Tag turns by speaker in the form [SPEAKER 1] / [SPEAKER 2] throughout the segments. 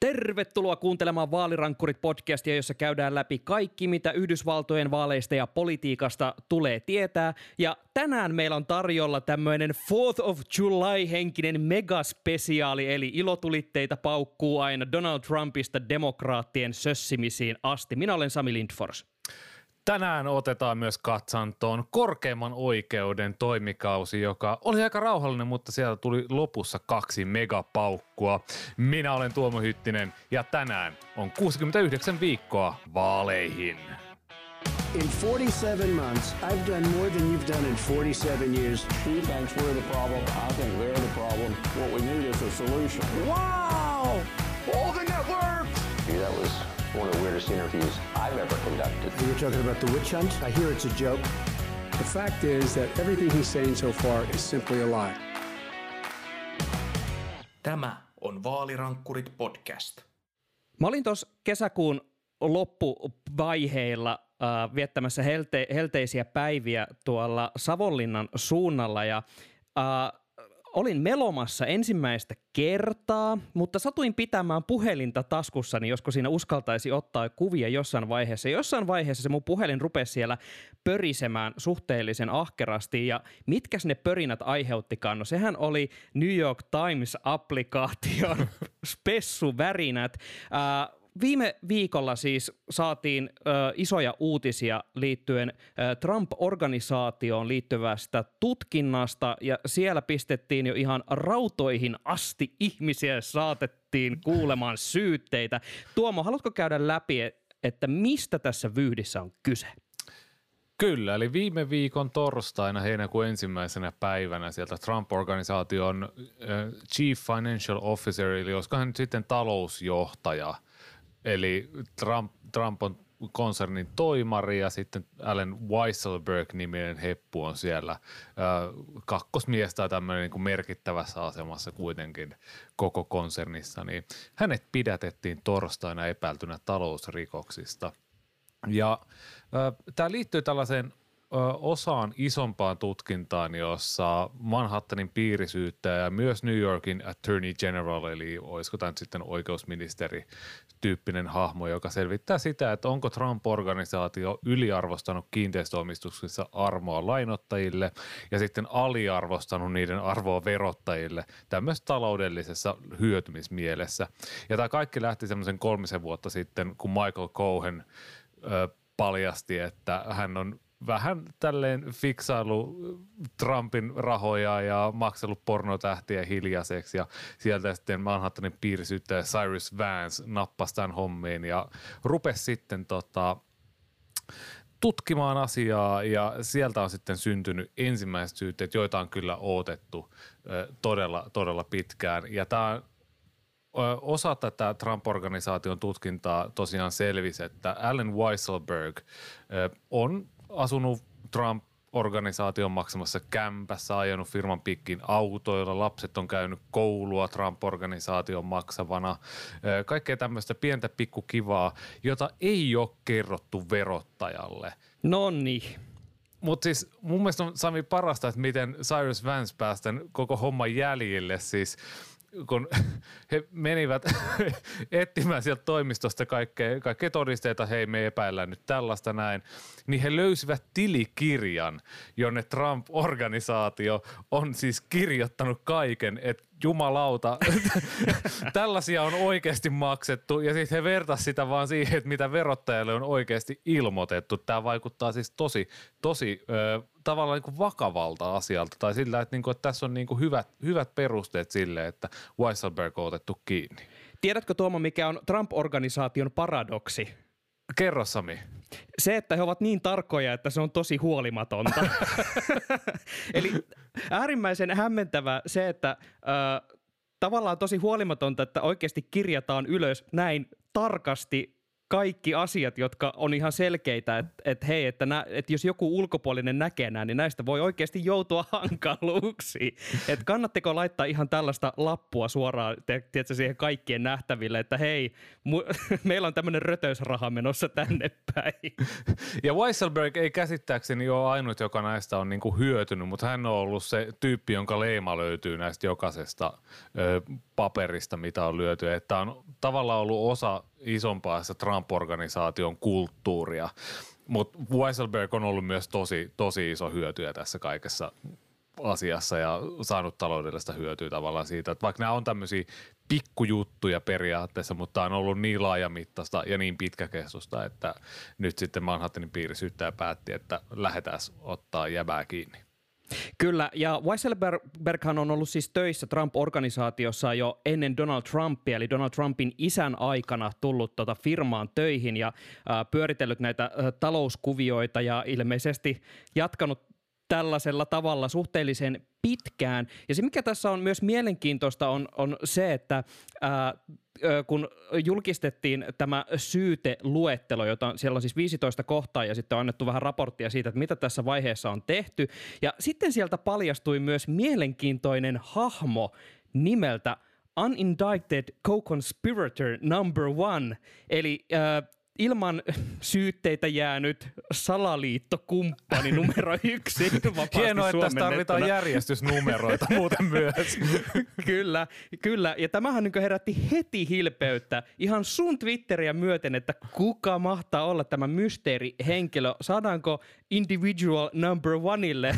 [SPEAKER 1] Tervetuloa kuuntelemaan Vaalirankkurit podcastia, jossa käydään läpi kaikki, mitä Yhdysvaltojen vaaleista ja politiikasta tulee tietää. Ja tänään meillä on tarjolla tämmöinen 4th of July-henkinen megaspesiaali, eli ilotulitteita paukkuu aina Donald Trumpista demokraattien sössimisiin asti. Minä olen Sami Lindfors.
[SPEAKER 2] Tänään otetaan myös katsantoon korkeimman oikeuden toimikausi, joka oli aika rauhallinen, mutta sieltä tuli lopussa kaksi megapaukkua. Minä olen Tuomo Hyttinen ja tänään on 69 viikkoa vaaleihin.
[SPEAKER 3] In 47 months, I've done more than you've done in 47 years.
[SPEAKER 4] He thinks we're the problem. I think they're the problem. What we need is a solution.
[SPEAKER 5] Wow! All the networks!
[SPEAKER 6] That was one of the weirdest interviews I've ever conducted.
[SPEAKER 3] You're talking about the witch hunt? I hear it's a joke.
[SPEAKER 7] The fact is that everything he's saying so far is simply a lie.
[SPEAKER 5] Tämä on Vaalirankkurit podcast.
[SPEAKER 1] Mä olin tuossa kesäkuun loppuvaiheilla äh, viettämässä helte- helteisiä päiviä tuolla Savonlinnan suunnalla ja äh, olin melomassa ensimmäistä kertaa, mutta satuin pitämään puhelinta taskussani, josko siinä uskaltaisi ottaa kuvia jossain vaiheessa. Jossain vaiheessa se mun puhelin rupesi siellä pörisemään suhteellisen ahkerasti ja mitkäs ne pörinät aiheuttikaan? No sehän oli New York Times-applikaation spessuvärinät. Äh, Viime viikolla siis saatiin ö, isoja uutisia liittyen ö, Trump-organisaatioon liittyvästä tutkinnasta ja siellä pistettiin jo ihan rautoihin asti ihmisiä saatettiin kuulemaan syytteitä. Tuomo, haluatko käydä läpi, että mistä tässä vyyhdissä on kyse?
[SPEAKER 2] Kyllä, eli viime viikon torstaina heinäkuun ensimmäisenä päivänä sieltä Trump-organisaation Chief Financial Officer, eli olisikohan nyt sitten talousjohtaja – Eli Trump, Trump on konsernin toimari ja sitten Allen Weisselberg-niminen heppu on siellä kakkosmies tai tämmöinen niin kuin merkittävässä asemassa kuitenkin koko konsernissa, niin hänet pidätettiin torstaina epäiltynä talousrikoksista. Ja äh, tämä liittyy tällaiseen osaan isompaan tutkintaan, jossa Manhattanin piirisyyttäjä ja myös New Yorkin Attorney General, eli olisiko tämä nyt sitten oikeusministeri tyyppinen hahmo, joka selvittää sitä, että onko Trump-organisaatio yliarvostanut kiinteistöomistuksissa armoa lainottajille ja sitten aliarvostanut niiden arvoa verottajille tämmöisessä taloudellisessa hyötymismielessä. Ja tämä kaikki lähti semmoisen kolmisen vuotta sitten, kun Michael Cohen ö, paljasti, että hän on vähän tälleen fiksailu Trumpin rahoja ja maksellut pornotähtiä hiljaiseksi ja sieltä sitten Manhattanin piirisyyttäjä Cyrus Vance nappasi tämän hommiin ja rupesi sitten tota, tutkimaan asiaa ja sieltä on sitten syntynyt ensimmäiset syytteet, joita on kyllä odotettu todella, todella pitkään. Ja tämä osa tätä Trump-organisaation tutkintaa tosiaan selvisi, että Allen Weisselberg on asunut Trump organisaation maksamassa kämpässä, ajanut firman pikkin autoilla, lapset on käynyt koulua Trump-organisaation maksavana, kaikkea tämmöistä pientä pikkukivaa, jota ei ole kerrottu verottajalle.
[SPEAKER 1] No niin.
[SPEAKER 2] Mutta siis mun mielestä on Sami parasta, että miten Cyrus Vance päästän koko homman jäljille. Siis kun he menivät etsimään sieltä toimistosta kaikkea, kaikkea todisteita, hei me epäillään nyt tällaista näin, niin he löysivät tilikirjan, jonne Trump-organisaatio on siis kirjoittanut kaiken, että jumalauta, tällaisia on oikeasti maksettu ja sitten he vertasivat sitä vaan siihen, että mitä verottajalle on oikeasti ilmoitettu. Tämä vaikuttaa siis tosi, tosi ö, tavallaan niin kuin vakavalta asialta tai sillä, että, niin kuin, että tässä on niin kuin hyvät, hyvät perusteet sille, että Weisselberg on otettu kiinni.
[SPEAKER 1] Tiedätkö Tuomo, mikä on Trump-organisaation paradoksi?
[SPEAKER 2] Kerro Sami.
[SPEAKER 1] Se, että he ovat niin tarkkoja, että se on tosi huolimatonta. Eli äärimmäisen hämmentävä se, että äh, tavallaan tosi huolimatonta, että oikeasti kirjataan ylös näin tarkasti kaikki asiat, jotka on ihan selkeitä, että et hei, että, nä, että jos joku ulkopuolinen näkee nämä, niin näistä voi oikeasti joutua hankaluuksiin. Että kannatteko laittaa ihan tällaista lappua suoraan, tiedätkö, siihen kaikkien nähtäville, että hei, mu- meillä on tämmöinen rötöysraha menossa tänne päin.
[SPEAKER 2] Ja Weisselberg ei käsittääkseni ole ainut, joka näistä on niinku hyötynyt, mutta hän on ollut se tyyppi, jonka leima löytyy näistä jokaisesta ö, paperista, mitä on lyöty. Että on tavallaan ollut osa isompaa se Trump-organisaation kulttuuria. Mutta Weisselberg on ollut myös tosi, tosi iso hyötyjä tässä kaikessa asiassa ja saanut taloudellista hyötyä tavallaan siitä, että vaikka nämä on tämmöisiä pikkujuttuja periaatteessa, mutta on ollut niin laajamittaista ja niin pitkäkestoista, että nyt sitten Manhattanin piirisyyttäjä päätti, että lähdetään ottaa jäbää kiinni.
[SPEAKER 1] Kyllä, ja Weisselberghan on ollut siis töissä Trump-organisaatiossa jo ennen Donald Trumpia, eli Donald Trumpin isän aikana tullut tota firmaan töihin ja äh, pyöritellyt näitä äh, talouskuvioita ja ilmeisesti jatkanut tällaisella tavalla suhteellisen pitkään. Ja se, mikä tässä on myös mielenkiintoista, on, on se, että ää, kun julkistettiin tämä syyteluettelo, jota siellä on siis 15 kohtaa ja sitten on annettu vähän raporttia siitä, että mitä tässä vaiheessa on tehty. Ja sitten sieltä paljastui myös mielenkiintoinen hahmo nimeltä Unindicted Co-Conspirator Number One, eli äh, ilman syytteitä jäänyt salaliittokumppani numero yksi.
[SPEAKER 2] Hienoa, että tässä tarvitaan järjestysnumeroita muuten myös.
[SPEAKER 1] kyllä, kyllä. Ja tämähän niin herätti heti hilpeyttä ihan sun Twitteriä myöten, että kuka mahtaa olla tämä mysteerihenkilö. Saadaanko individual number oneille,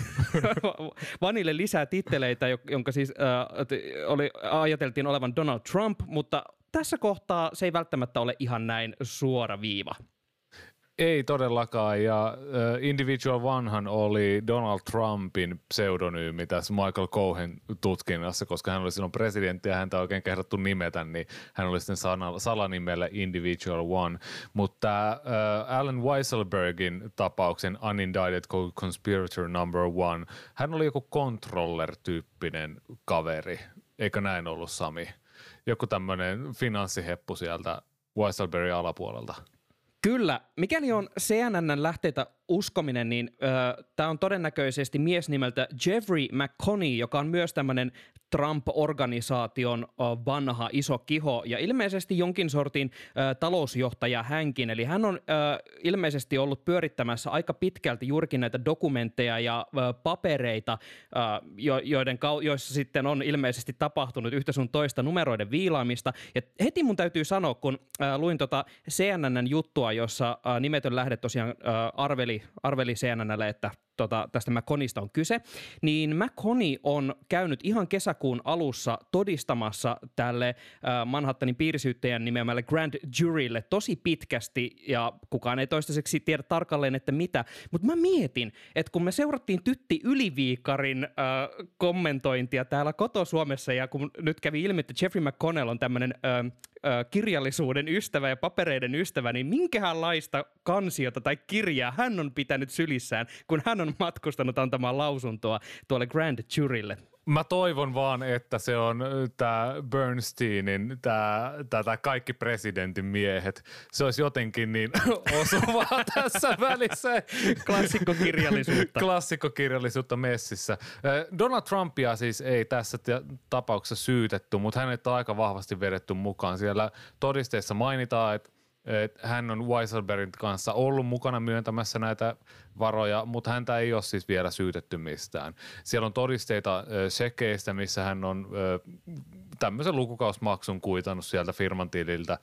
[SPEAKER 1] oneille lisää titteleitä, jonka siis äh, oli, ajateltiin olevan Donald Trump, mutta tässä kohtaa se ei välttämättä ole ihan näin suora viiva.
[SPEAKER 2] Ei todellakaan, ja uh, Individual Onehan oli Donald Trumpin pseudonyymi tässä Michael Cohen tutkinnassa, koska hän oli silloin presidentti ja häntä oikein kehdattu nimetä, niin hän oli sitten salanimellä Individual One. Mutta uh, Alan Weisselbergin tapauksen Unindicted Conspirator Number One, hän oli joku controller-tyyppinen kaveri, eikö näin ollut Sami? Joku tämmöinen finanssiheppu sieltä Weisselbergin alapuolelta.
[SPEAKER 1] Kyllä. Mikäli on CNN lähteitä uskominen, niin äh, tämä on todennäköisesti mies nimeltä Jeffrey McConney, joka on myös tämmöinen Trump-organisaation vanha iso kiho ja ilmeisesti jonkin sortin äh, talousjohtaja hänkin. Eli hän on äh, ilmeisesti ollut pyörittämässä aika pitkälti juurikin näitä dokumentteja ja äh, papereita, jo, joiden, joissa sitten on ilmeisesti tapahtunut yhtä sun toista numeroiden viilaamista. Ja heti mun täytyy sanoa, kun äh, luin tota CNNn juttua, jossa äh, nimetön lähde tosiaan äh, arveli, arveli CNNlle, että tota, tästä McConista on kyse, niin McConney on käynyt ihan kesäkuun alussa todistamassa tälle äh, Manhattanin piirisyyttäjän nimeämälle Grand Jurylle tosi pitkästi, ja kukaan ei toistaiseksi tiedä tarkalleen, että mitä. Mutta mä mietin, että kun me seurattiin Tytti Yliviikarin äh, kommentointia täällä koto-Suomessa, ja kun nyt kävi ilmi, että Jeffrey McConnell on tämmöinen äh, kirjallisuuden ystävä ja papereiden ystävä, niin minkälaista kansiota tai kirjaa hän on pitänyt sylissään, kun hän on matkustanut antamaan lausuntoa tuolle Grand Jurylle?
[SPEAKER 2] Mä toivon vaan, että se on tämä Bernsteinin, tämä kaikki presidentin miehet. Se olisi jotenkin niin osuvaa tässä välissä.
[SPEAKER 1] Klassikkokirjallisuutta.
[SPEAKER 2] Klassikkokirjallisuutta messissä. Donald Trumpia siis ei tässä tapauksessa syytetty, mutta hänet on aika vahvasti vedetty mukaan. Siellä todisteissa mainitaan, että hän on Weisselbergin kanssa ollut mukana myöntämässä näitä varoja, mutta häntä ei ole siis vielä syytetty mistään. Siellä on todisteita sekeistä, missä hän on tämmöisen lukukausmaksun kuitannut sieltä firman tililtä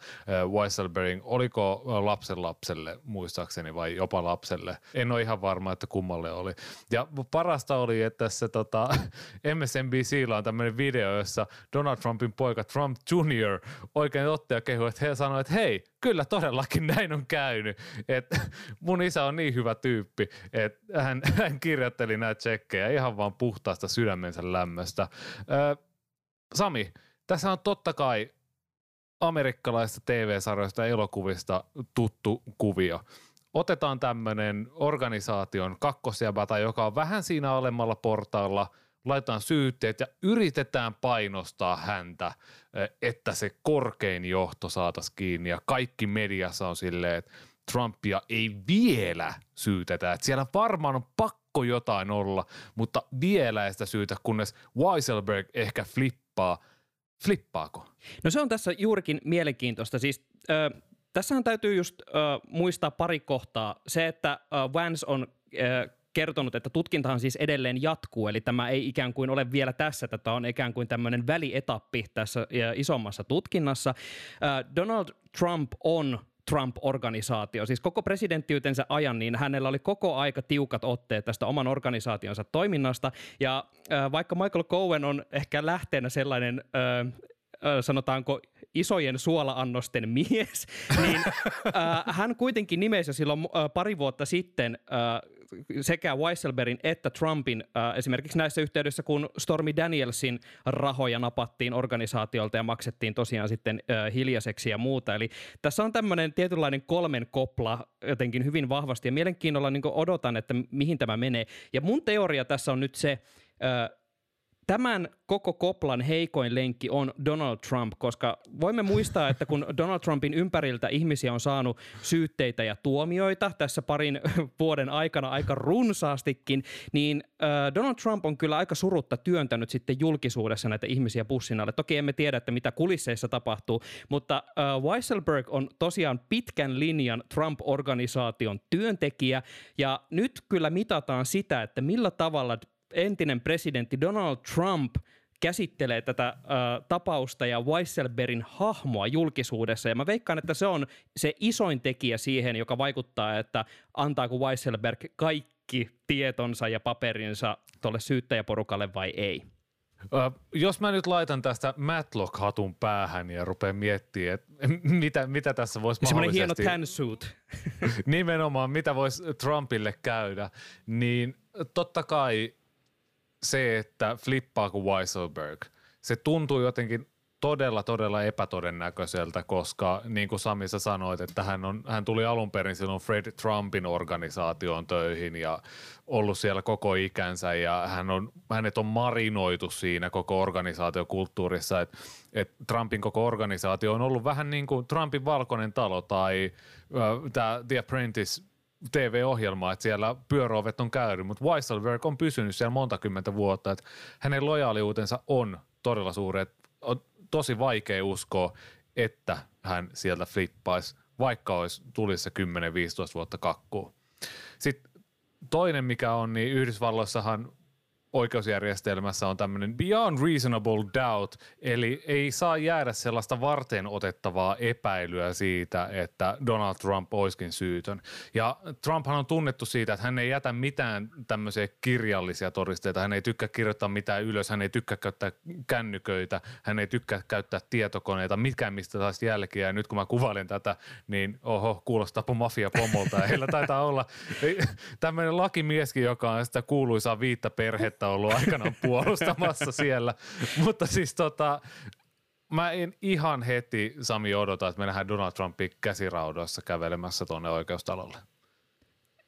[SPEAKER 2] Weisselbergin, oliko lapsen lapselle muistaakseni vai jopa lapselle. En ole ihan varma, että kummalle oli. Ja parasta oli, että tässä tota, MSNBCllä on tämmöinen video, jossa Donald Trumpin poika Trump Jr. oikein otti ja kehui, että he sanoivat, että hei, kyllä todellakin näin on käynyt. Että mun isä on niin hyvä tyyppi, että hän, hän kirjoitteli näitä tsekkejä ihan vaan puhtaasta sydämensä lämmöstä. Ö, Sami, tässä on totta kai amerikkalaisista TV-sarjoista ja elokuvista tuttu kuvio. Otetaan tämmöinen organisaation kakkosjäbätä, joka on vähän siinä alemmalla portaalla, laitetaan syytteet ja yritetään painostaa häntä, että se korkein johto saataisiin kiinni ja kaikki mediassa on silleen, että Trumpia ei vielä syytetä. Että siellä varmaan on pakko jotain olla, mutta vielä ei sitä syytä, kunnes Weiselberg ehkä flippaa. Flippaako?
[SPEAKER 1] No se on tässä juurikin mielenkiintoista. Siis äh, tässähän täytyy just äh, muistaa pari kohtaa. Se, että äh, Vance on äh, kertonut, että tutkintahan siis edelleen jatkuu, eli tämä ei ikään kuin ole vielä tässä, tätä on ikään kuin tämmöinen välietappi tässä isommassa tutkinnassa. Donald Trump on Trump-organisaatio. Siis koko presidenttiytensä ajan, niin hänellä oli koko aika tiukat otteet tästä oman organisaationsa toiminnasta. Ja äh, vaikka Michael Cohen on ehkä lähteenä sellainen äh, sanotaanko isojen suolaannosten mies, niin äh, hän kuitenkin nimesi silloin äh, pari vuotta sitten äh, sekä Weisselbergin että Trumpin äh, esimerkiksi näissä yhteydessä, kun Stormy Danielsin rahoja napattiin organisaatiolta ja maksettiin tosiaan sitten äh, hiljaiseksi ja muuta. Eli tässä on tämmöinen tietynlainen kolmen kopla jotenkin hyvin vahvasti ja mielenkiinnolla niin odotan, että mihin tämä menee. Ja mun teoria tässä on nyt se, äh, Tämän koko koplan heikoin lenkki on Donald Trump, koska voimme muistaa, että kun Donald Trumpin ympäriltä ihmisiä on saanut syytteitä ja tuomioita tässä parin vuoden aikana aika runsaastikin, niin Donald Trump on kyllä aika surutta työntänyt sitten julkisuudessa näitä ihmisiä bussin alle. Toki emme tiedä, että mitä kulisseissa tapahtuu, mutta Weisselberg on tosiaan pitkän linjan Trump-organisaation työntekijä, ja nyt kyllä mitataan sitä, että millä tavalla entinen presidentti Donald Trump käsittelee tätä äh, tapausta ja Weisselbergin hahmoa julkisuudessa. Ja mä veikkaan, että se on se isoin tekijä siihen, joka vaikuttaa, että antaako Weisselberg kaikki tietonsa ja paperinsa tuolle syyttäjäporukalle vai ei.
[SPEAKER 2] Uh, jos mä nyt laitan tästä Matlock-hatun päähän ja rupean miettimään, että mitä, mitä tässä voisi mahdollisesti...
[SPEAKER 1] hieno tan suit.
[SPEAKER 2] nimenomaan, mitä voisi Trumpille käydä, niin totta kai se, että flippaako Weisselberg, se tuntuu jotenkin todella, todella epätodennäköiseltä, koska niin kuin Sami sä sanoit, että hän, on, hän tuli alun perin silloin Fred Trumpin organisaatioon töihin ja ollut siellä koko ikänsä ja hän on, hänet on marinoitu siinä koko organisaatiokulttuurissa, että et Trumpin koko organisaatio on ollut vähän niin kuin Trumpin valkoinen talo tai äh, tämä The Apprentice – TV-ohjelmaa, että siellä pyöräovet on käynyt, mutta Weisselberg on pysynyt siellä monta kymmentä vuotta, että hänen lojaaliutensa on todella suuri, että on tosi vaikea uskoa, että hän sieltä flippaisi, vaikka olisi tulisi se 10-15 vuotta kakkuun. Sitten toinen, mikä on, niin Yhdysvalloissahan oikeusjärjestelmässä on tämmöinen beyond reasonable doubt, eli ei saa jäädä sellaista varten otettavaa epäilyä siitä, että Donald Trump olisikin syytön. Ja Trumphan on tunnettu siitä, että hän ei jätä mitään tämmöisiä kirjallisia todisteita, hän ei tykkää kirjoittaa mitään ylös, hän ei tykkää käyttää kännyköitä, hän ei tykkää käyttää tietokoneita, mikään mistä taas jälkiä. Ja nyt kun mä kuvailen tätä, niin oho, kuulostaapa mafia pomolta. Ja heillä taitaa olla tämmöinen lakimieskin, joka on sitä kuuluisaa viittä perhettä että ollut aikanaan puolustamassa siellä. Mutta siis tota, mä en ihan heti, Sami, odota, että me nähdään Donald Trumpin käsiraudoissa kävelemässä tuonne oikeustalolle.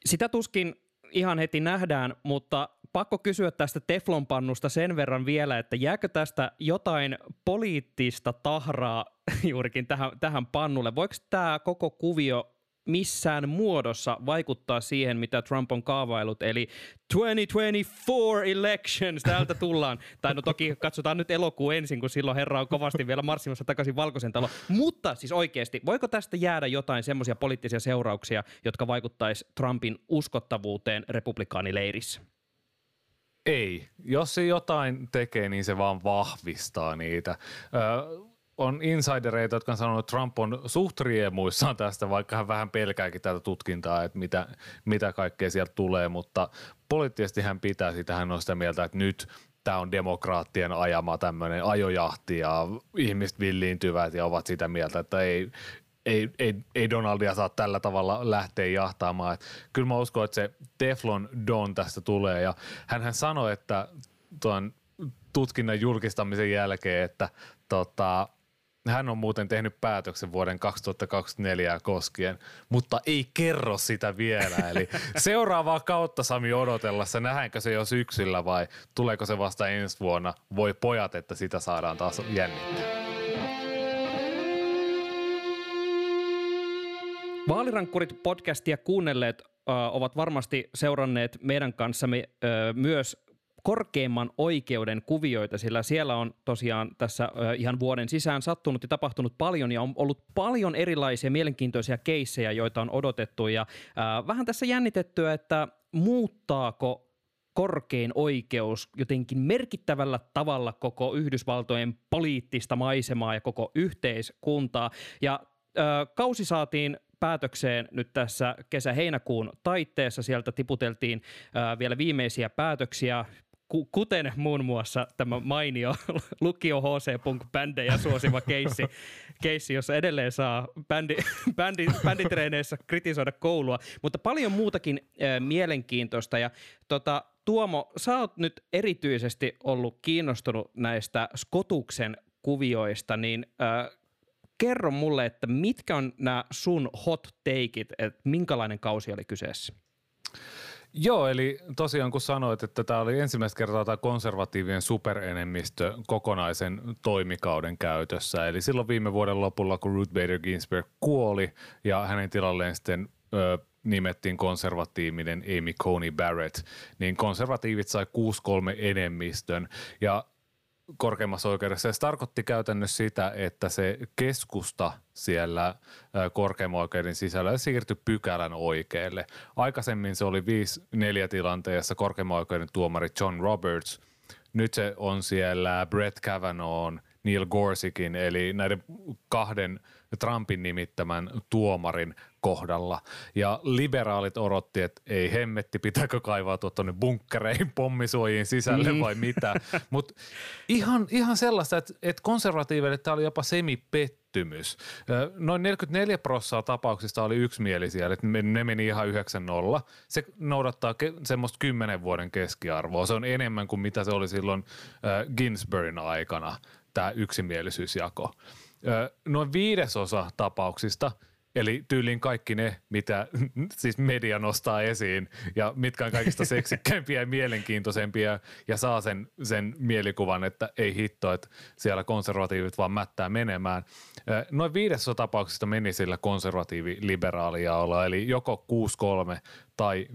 [SPEAKER 1] Sitä tuskin ihan heti nähdään, mutta pakko kysyä tästä teflonpannusta sen verran vielä, että jääkö tästä jotain poliittista tahraa juurikin tähän, tähän pannulle? Voiko tämä koko kuvio missään muodossa vaikuttaa siihen, mitä Trump on kaavailut, eli 2024 elections, täältä tullaan. tai no toki katsotaan nyt elokuu ensin, kun silloin herra on kovasti vielä marssimassa takaisin valkoisen talo. Mutta siis oikeasti, voiko tästä jäädä jotain semmoisia poliittisia seurauksia, jotka vaikuttaisi Trumpin uskottavuuteen republikaanileirissä?
[SPEAKER 2] Ei. Jos se jotain tekee, niin se vaan vahvistaa niitä. Öö, on insidereita, jotka on sanonut, että Trump on suht riemuissaan tästä, vaikka hän vähän pelkääkin tätä tutkintaa, että mitä, mitä kaikkea sieltä tulee, mutta poliittisesti hän pitää sitä, hän on sitä mieltä, että nyt tämä on demokraattien ajama tämmöinen ajojahti ja ihmiset villiintyvät ja ovat sitä mieltä, että ei, ei, ei, ei Donaldia saa tällä tavalla lähteä jahtaamaan. Et kyllä mä uskon, että se Teflon Don tästä tulee ja hän sanoi, että tuon tutkinnan julkistamisen jälkeen, että tota, hän on muuten tehnyt päätöksen vuoden 2024 koskien, mutta ei kerro sitä vielä. Eli seuraavaa kautta Sami odotellessa, nähdäänkö se jo syksyllä vai tuleeko se vasta ensi vuonna? Voi pojat, että sitä saadaan taas jännittää.
[SPEAKER 1] Vaalirankkurit podcastia kuunnelleet ö, ovat varmasti seuranneet meidän kanssamme ö, myös korkeimman oikeuden kuvioita, sillä siellä on tosiaan tässä ö, ihan vuoden sisään sattunut ja tapahtunut paljon ja on ollut paljon erilaisia mielenkiintoisia keissejä, joita on odotettu ja ö, vähän tässä jännitettyä, että muuttaako korkein oikeus jotenkin merkittävällä tavalla koko Yhdysvaltojen poliittista maisemaa ja koko yhteiskuntaa. Ja ö, kausi saatiin päätökseen nyt tässä kesä-heinäkuun taitteessa. Sieltä tiputeltiin ää, vielä viimeisiä päätöksiä, kuten muun muassa tämä mainio lukio HC Punk bändejä suosiva keissi, keissi, jossa edelleen saa bändi, bändi, bänditreeneissä kritisoida koulua, mutta paljon muutakin ää, mielenkiintoista. Ja tota, Tuomo, sä oot nyt erityisesti ollut kiinnostunut näistä Skotuksen kuvioista, niin äh, kerro mulle, että mitkä on nämä sun hot takeit, että minkälainen kausi oli kyseessä?
[SPEAKER 2] Joo, eli tosiaan kun sanoit, että tämä oli ensimmäistä kertaa tämä konservatiivien superenemmistö kokonaisen toimikauden käytössä. Eli silloin viime vuoden lopulla, kun Ruth Bader Ginsburg kuoli ja hänen tilalleen sitten ö, nimettiin konservatiivinen Amy Coney Barrett, niin konservatiivit sai 6-3 enemmistön. Ja korkeimmassa oikeudessa. Se tarkoitti käytännössä sitä, että se keskusta siellä korkeimman oikeuden sisällä siirtyi pykälän oikealle. Aikaisemmin se oli 5-4 tilanteessa korkeimman oikeuden tuomari John Roberts. Nyt se on siellä Brett Kavanaugh, Neil Gorsikin, eli näiden kahden Trumpin nimittämän tuomarin kohdalla. Ja liberaalit odotti, että ei hemmetti, pitääkö kaivaa tuonne bunkkereihin, pommisuojiin sisälle mm. vai mitä. Mutta ihan, ihan sellaista, että, että konservatiiveille tämä oli jopa semipettymys. Noin 44 prosenttia tapauksista oli yksimielisiä, että ne meni ihan 9-0. Se noudattaa ke- semmoista 10 vuoden keskiarvoa. Se on enemmän kuin mitä se oli silloin Ginsburgin aikana, tämä yksimielisyysjako. Noin viidesosa tapauksista – Eli tyyliin kaikki ne, mitä siis media nostaa esiin ja mitkä on kaikista seksikkäimpiä ja mielenkiintoisempia ja saa sen, sen mielikuvan, että ei hitto, että siellä konservatiivit vaan mättää menemään. Noin viidesosa tapauksista meni sillä konservatiivi-liberaalia eli joko 6-3 tai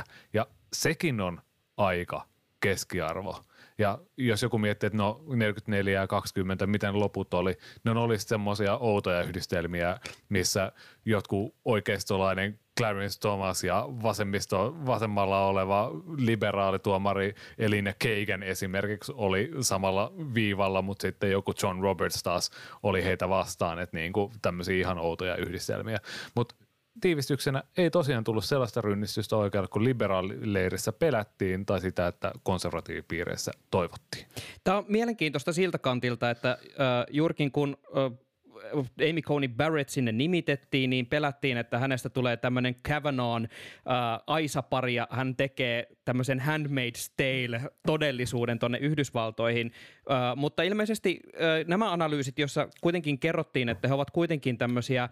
[SPEAKER 2] 5-4 ja sekin on aika keskiarvo. Ja jos joku miettii, että no 44 ja 20, miten loput oli, ne on olisi semmoisia outoja yhdistelmiä, missä jotkut oikeistolainen Clarence Thomas ja vasemmisto, vasemmalla oleva liberaalituomari Elina Kagan esimerkiksi oli samalla viivalla, mutta sitten joku John Roberts taas oli heitä vastaan, että niin kuin tämmöisiä ihan outoja yhdistelmiä. Mutta tiivistyksenä ei tosiaan tullut sellaista rynnistystä oikealle, kun liberaalileirissä pelättiin tai sitä, että konservatiivipiireissä toivottiin.
[SPEAKER 1] Tämä on mielenkiintoista siltä kantilta, että äh, juurikin kun äh, Amy Coney Barrett sinne nimitettiin, niin pelättiin, että hänestä tulee tämmöinen Kavanaugh äh, aisapari ja hän tekee tämmöisen Handmaid's Tale todellisuuden tuonne Yhdysvaltoihin. Äh, mutta ilmeisesti äh, nämä analyysit, joissa kuitenkin kerrottiin, että he ovat kuitenkin tämmöisiä äh,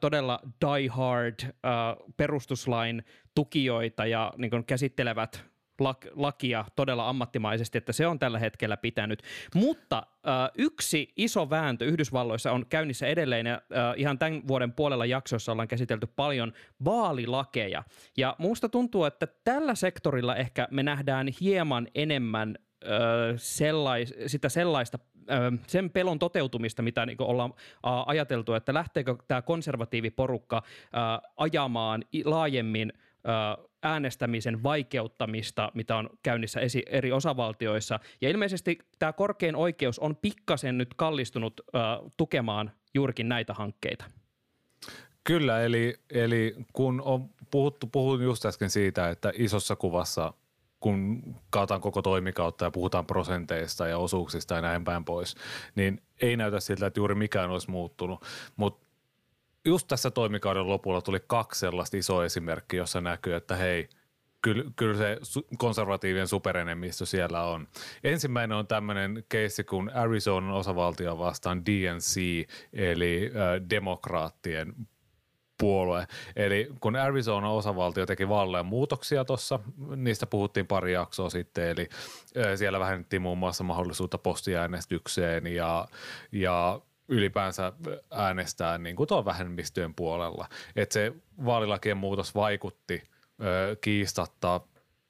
[SPEAKER 1] todella die-hard äh, perustuslain tukijoita ja niin käsittelevät lakia todella ammattimaisesti, että se on tällä hetkellä pitänyt. Mutta äh, yksi iso vääntö Yhdysvalloissa on käynnissä edelleen, ja äh, ihan tämän vuoden puolella jaksossa ollaan käsitelty paljon vaalilakeja. Ja muusta tuntuu, että tällä sektorilla ehkä me nähdään hieman enemmän sellais, sitä sellaista sen pelon toteutumista, mitä niin ollaan ajateltu, että lähteekö tämä konservatiiviporukka ajamaan laajemmin äänestämisen vaikeuttamista, mitä on käynnissä esi- eri osavaltioissa. Ja ilmeisesti tämä korkein oikeus on pikkasen nyt kallistunut äh, tukemaan juurikin näitä hankkeita.
[SPEAKER 2] Kyllä, eli, eli kun on puhuttu, puhun just äsken siitä, että isossa kuvassa kun kautaan koko toimikautta ja puhutaan prosenteista ja osuuksista ja näin päin pois, niin ei näytä siltä, että juuri mikään olisi muuttunut. Mutta just tässä toimikauden lopulla tuli kaksi sellaista isoa esimerkkiä, jossa näkyy, että hei, kyllä, kyllä se konservatiivien superenemmistö siellä on. Ensimmäinen on tämmöinen keissi kuin Arizonan osavaltio vastaan DNC, eli äh, demokraattien puolue. Eli kun Arizona osavaltio teki valleen muutoksia tuossa, niistä puhuttiin pari jaksoa sitten, eli siellä vähennettiin muun muassa mahdollisuutta postiäänestykseen ja, ja ylipäänsä äänestää niin kuin tuon vähemmistöjen puolella. Että se vaalilakien muutos vaikutti ö, kiistatta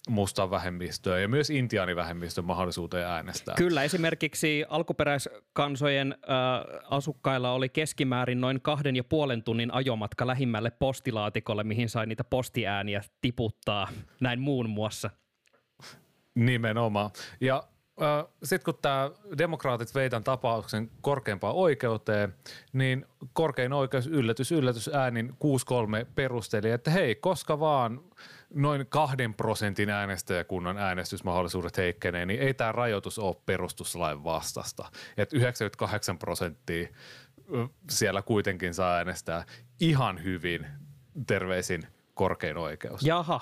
[SPEAKER 2] mustan vähemmistöön ja myös intiaanivähemmistön mahdollisuuteen äänestää.
[SPEAKER 1] Kyllä, esimerkiksi alkuperäiskansojen äh, asukkailla oli keskimäärin noin kahden ja puolen tunnin ajomatka lähimmälle postilaatikolle, mihin sai niitä postiääniä tiputtaa, näin muun muassa.
[SPEAKER 2] Nimenomaan. Ja sitten kun tämä demokraatit vei tämän tapauksen korkeimpaan oikeuteen, niin korkein oikeus yllätys yllätys äänin 6-3 perusteli, että hei, koska vaan noin kahden prosentin äänestäjäkunnan äänestysmahdollisuudet heikkenee, niin ei tämä rajoitus ole perustuslain vastasta. Että 98 prosenttia siellä kuitenkin saa äänestää ihan hyvin terveisin korkein oikeus.
[SPEAKER 1] Jaha,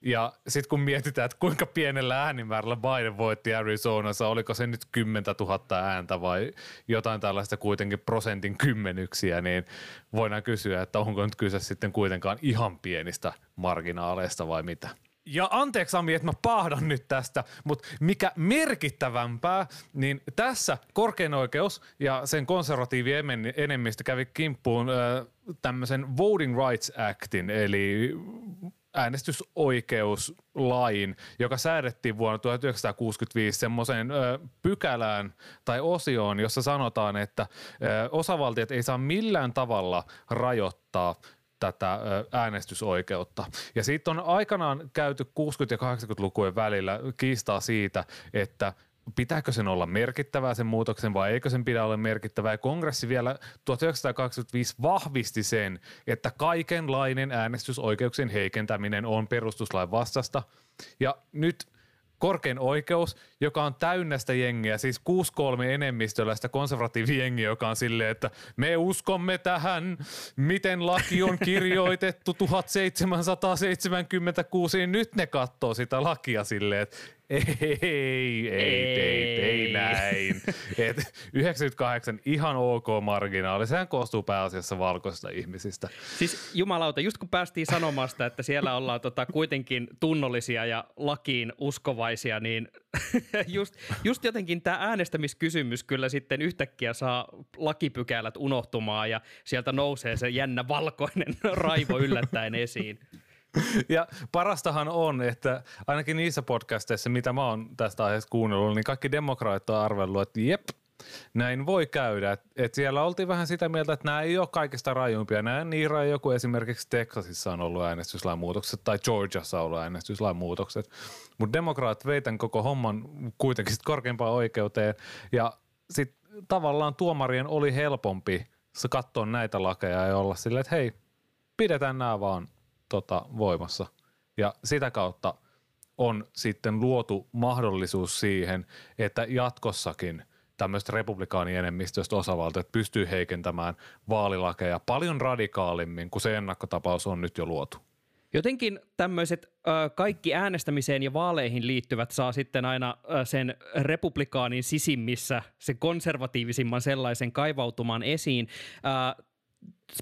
[SPEAKER 2] ja sitten kun mietitään, että kuinka pienellä äänimäärällä Biden voitti Arizonassa, oliko se nyt 10 000 ääntä vai jotain tällaista kuitenkin prosentin kymmenyksiä, niin voidaan kysyä, että onko nyt kyse sitten kuitenkaan ihan pienistä marginaaleista vai mitä. Ja anteeksi Ami, että mä pahdan nyt tästä, mutta mikä merkittävämpää, niin tässä korkein oikeus ja sen konservatiivi enemmistö kävi kimppuun tämmöisen Voting Rights Actin, eli äänestysoikeuslain, joka säädettiin vuonna 1965 semmoiseen pykälään tai osioon, jossa sanotaan, että osavaltiot ei saa millään tavalla rajoittaa tätä äänestysoikeutta. Ja siitä on aikanaan käyty 60- ja 80-lukujen välillä kiistaa siitä, että pitääkö sen olla merkittävää sen muutoksen vai eikö sen pidä olla merkittävää. Ja kongressi vielä 1925 vahvisti sen, että kaikenlainen äänestysoikeuksien heikentäminen on perustuslain vastasta. Ja nyt korkein oikeus, joka on täynnä sitä jengiä, siis 6-3 enemmistöllä sitä konservatiivijengiä, joka on silleen, että me uskomme tähän, miten laki on kirjoitettu 1776, niin nyt ne katsoo sitä lakia silleen, että ei, ei, ei, ei, ei näin. Et 98 ihan ok marginaali, sehän koostuu pääasiassa valkoisista ihmisistä.
[SPEAKER 1] Siis jumalauta, just kun päästiin sanomaan sitä, että siellä ollaan tota kuitenkin tunnollisia ja lakiin uskovaisia, niin just, just jotenkin tämä äänestämiskysymys kyllä sitten yhtäkkiä saa lakipykälät unohtumaan ja sieltä nousee se jännä valkoinen raivo yllättäen esiin.
[SPEAKER 2] Ja parastahan on, että ainakin niissä podcasteissa, mitä mä oon tästä aiheesta kuunnellut, niin kaikki demokraatit on arvellut, että jep, näin voi käydä. Et, siellä oltiin vähän sitä mieltä, että nämä ei ole kaikista rajuimpia. Nämä niin rajoja kuin esimerkiksi Texasissa on ollut äänestyslain muutokset tai Georgiassa on ollut äänestyslain muutokset. Mutta demokraat veitän koko homman kuitenkin sit korkeimpaan oikeuteen ja sitten tavallaan tuomarien oli helpompi katsoa näitä lakeja ja olla silleen, että hei, pidetään nämä vaan tota, voimassa. Ja sitä kautta on sitten luotu mahdollisuus siihen, että jatkossakin tämmöistä republikaanienemmistöistä osavaltiot pystyy heikentämään vaalilakeja paljon radikaalimmin kuin se ennakkotapaus on nyt jo luotu.
[SPEAKER 1] Jotenkin tämmöiset kaikki äänestämiseen ja vaaleihin liittyvät saa sitten aina sen republikaanin sisimmissä, sen konservatiivisimman sellaisen kaivautumaan esiin.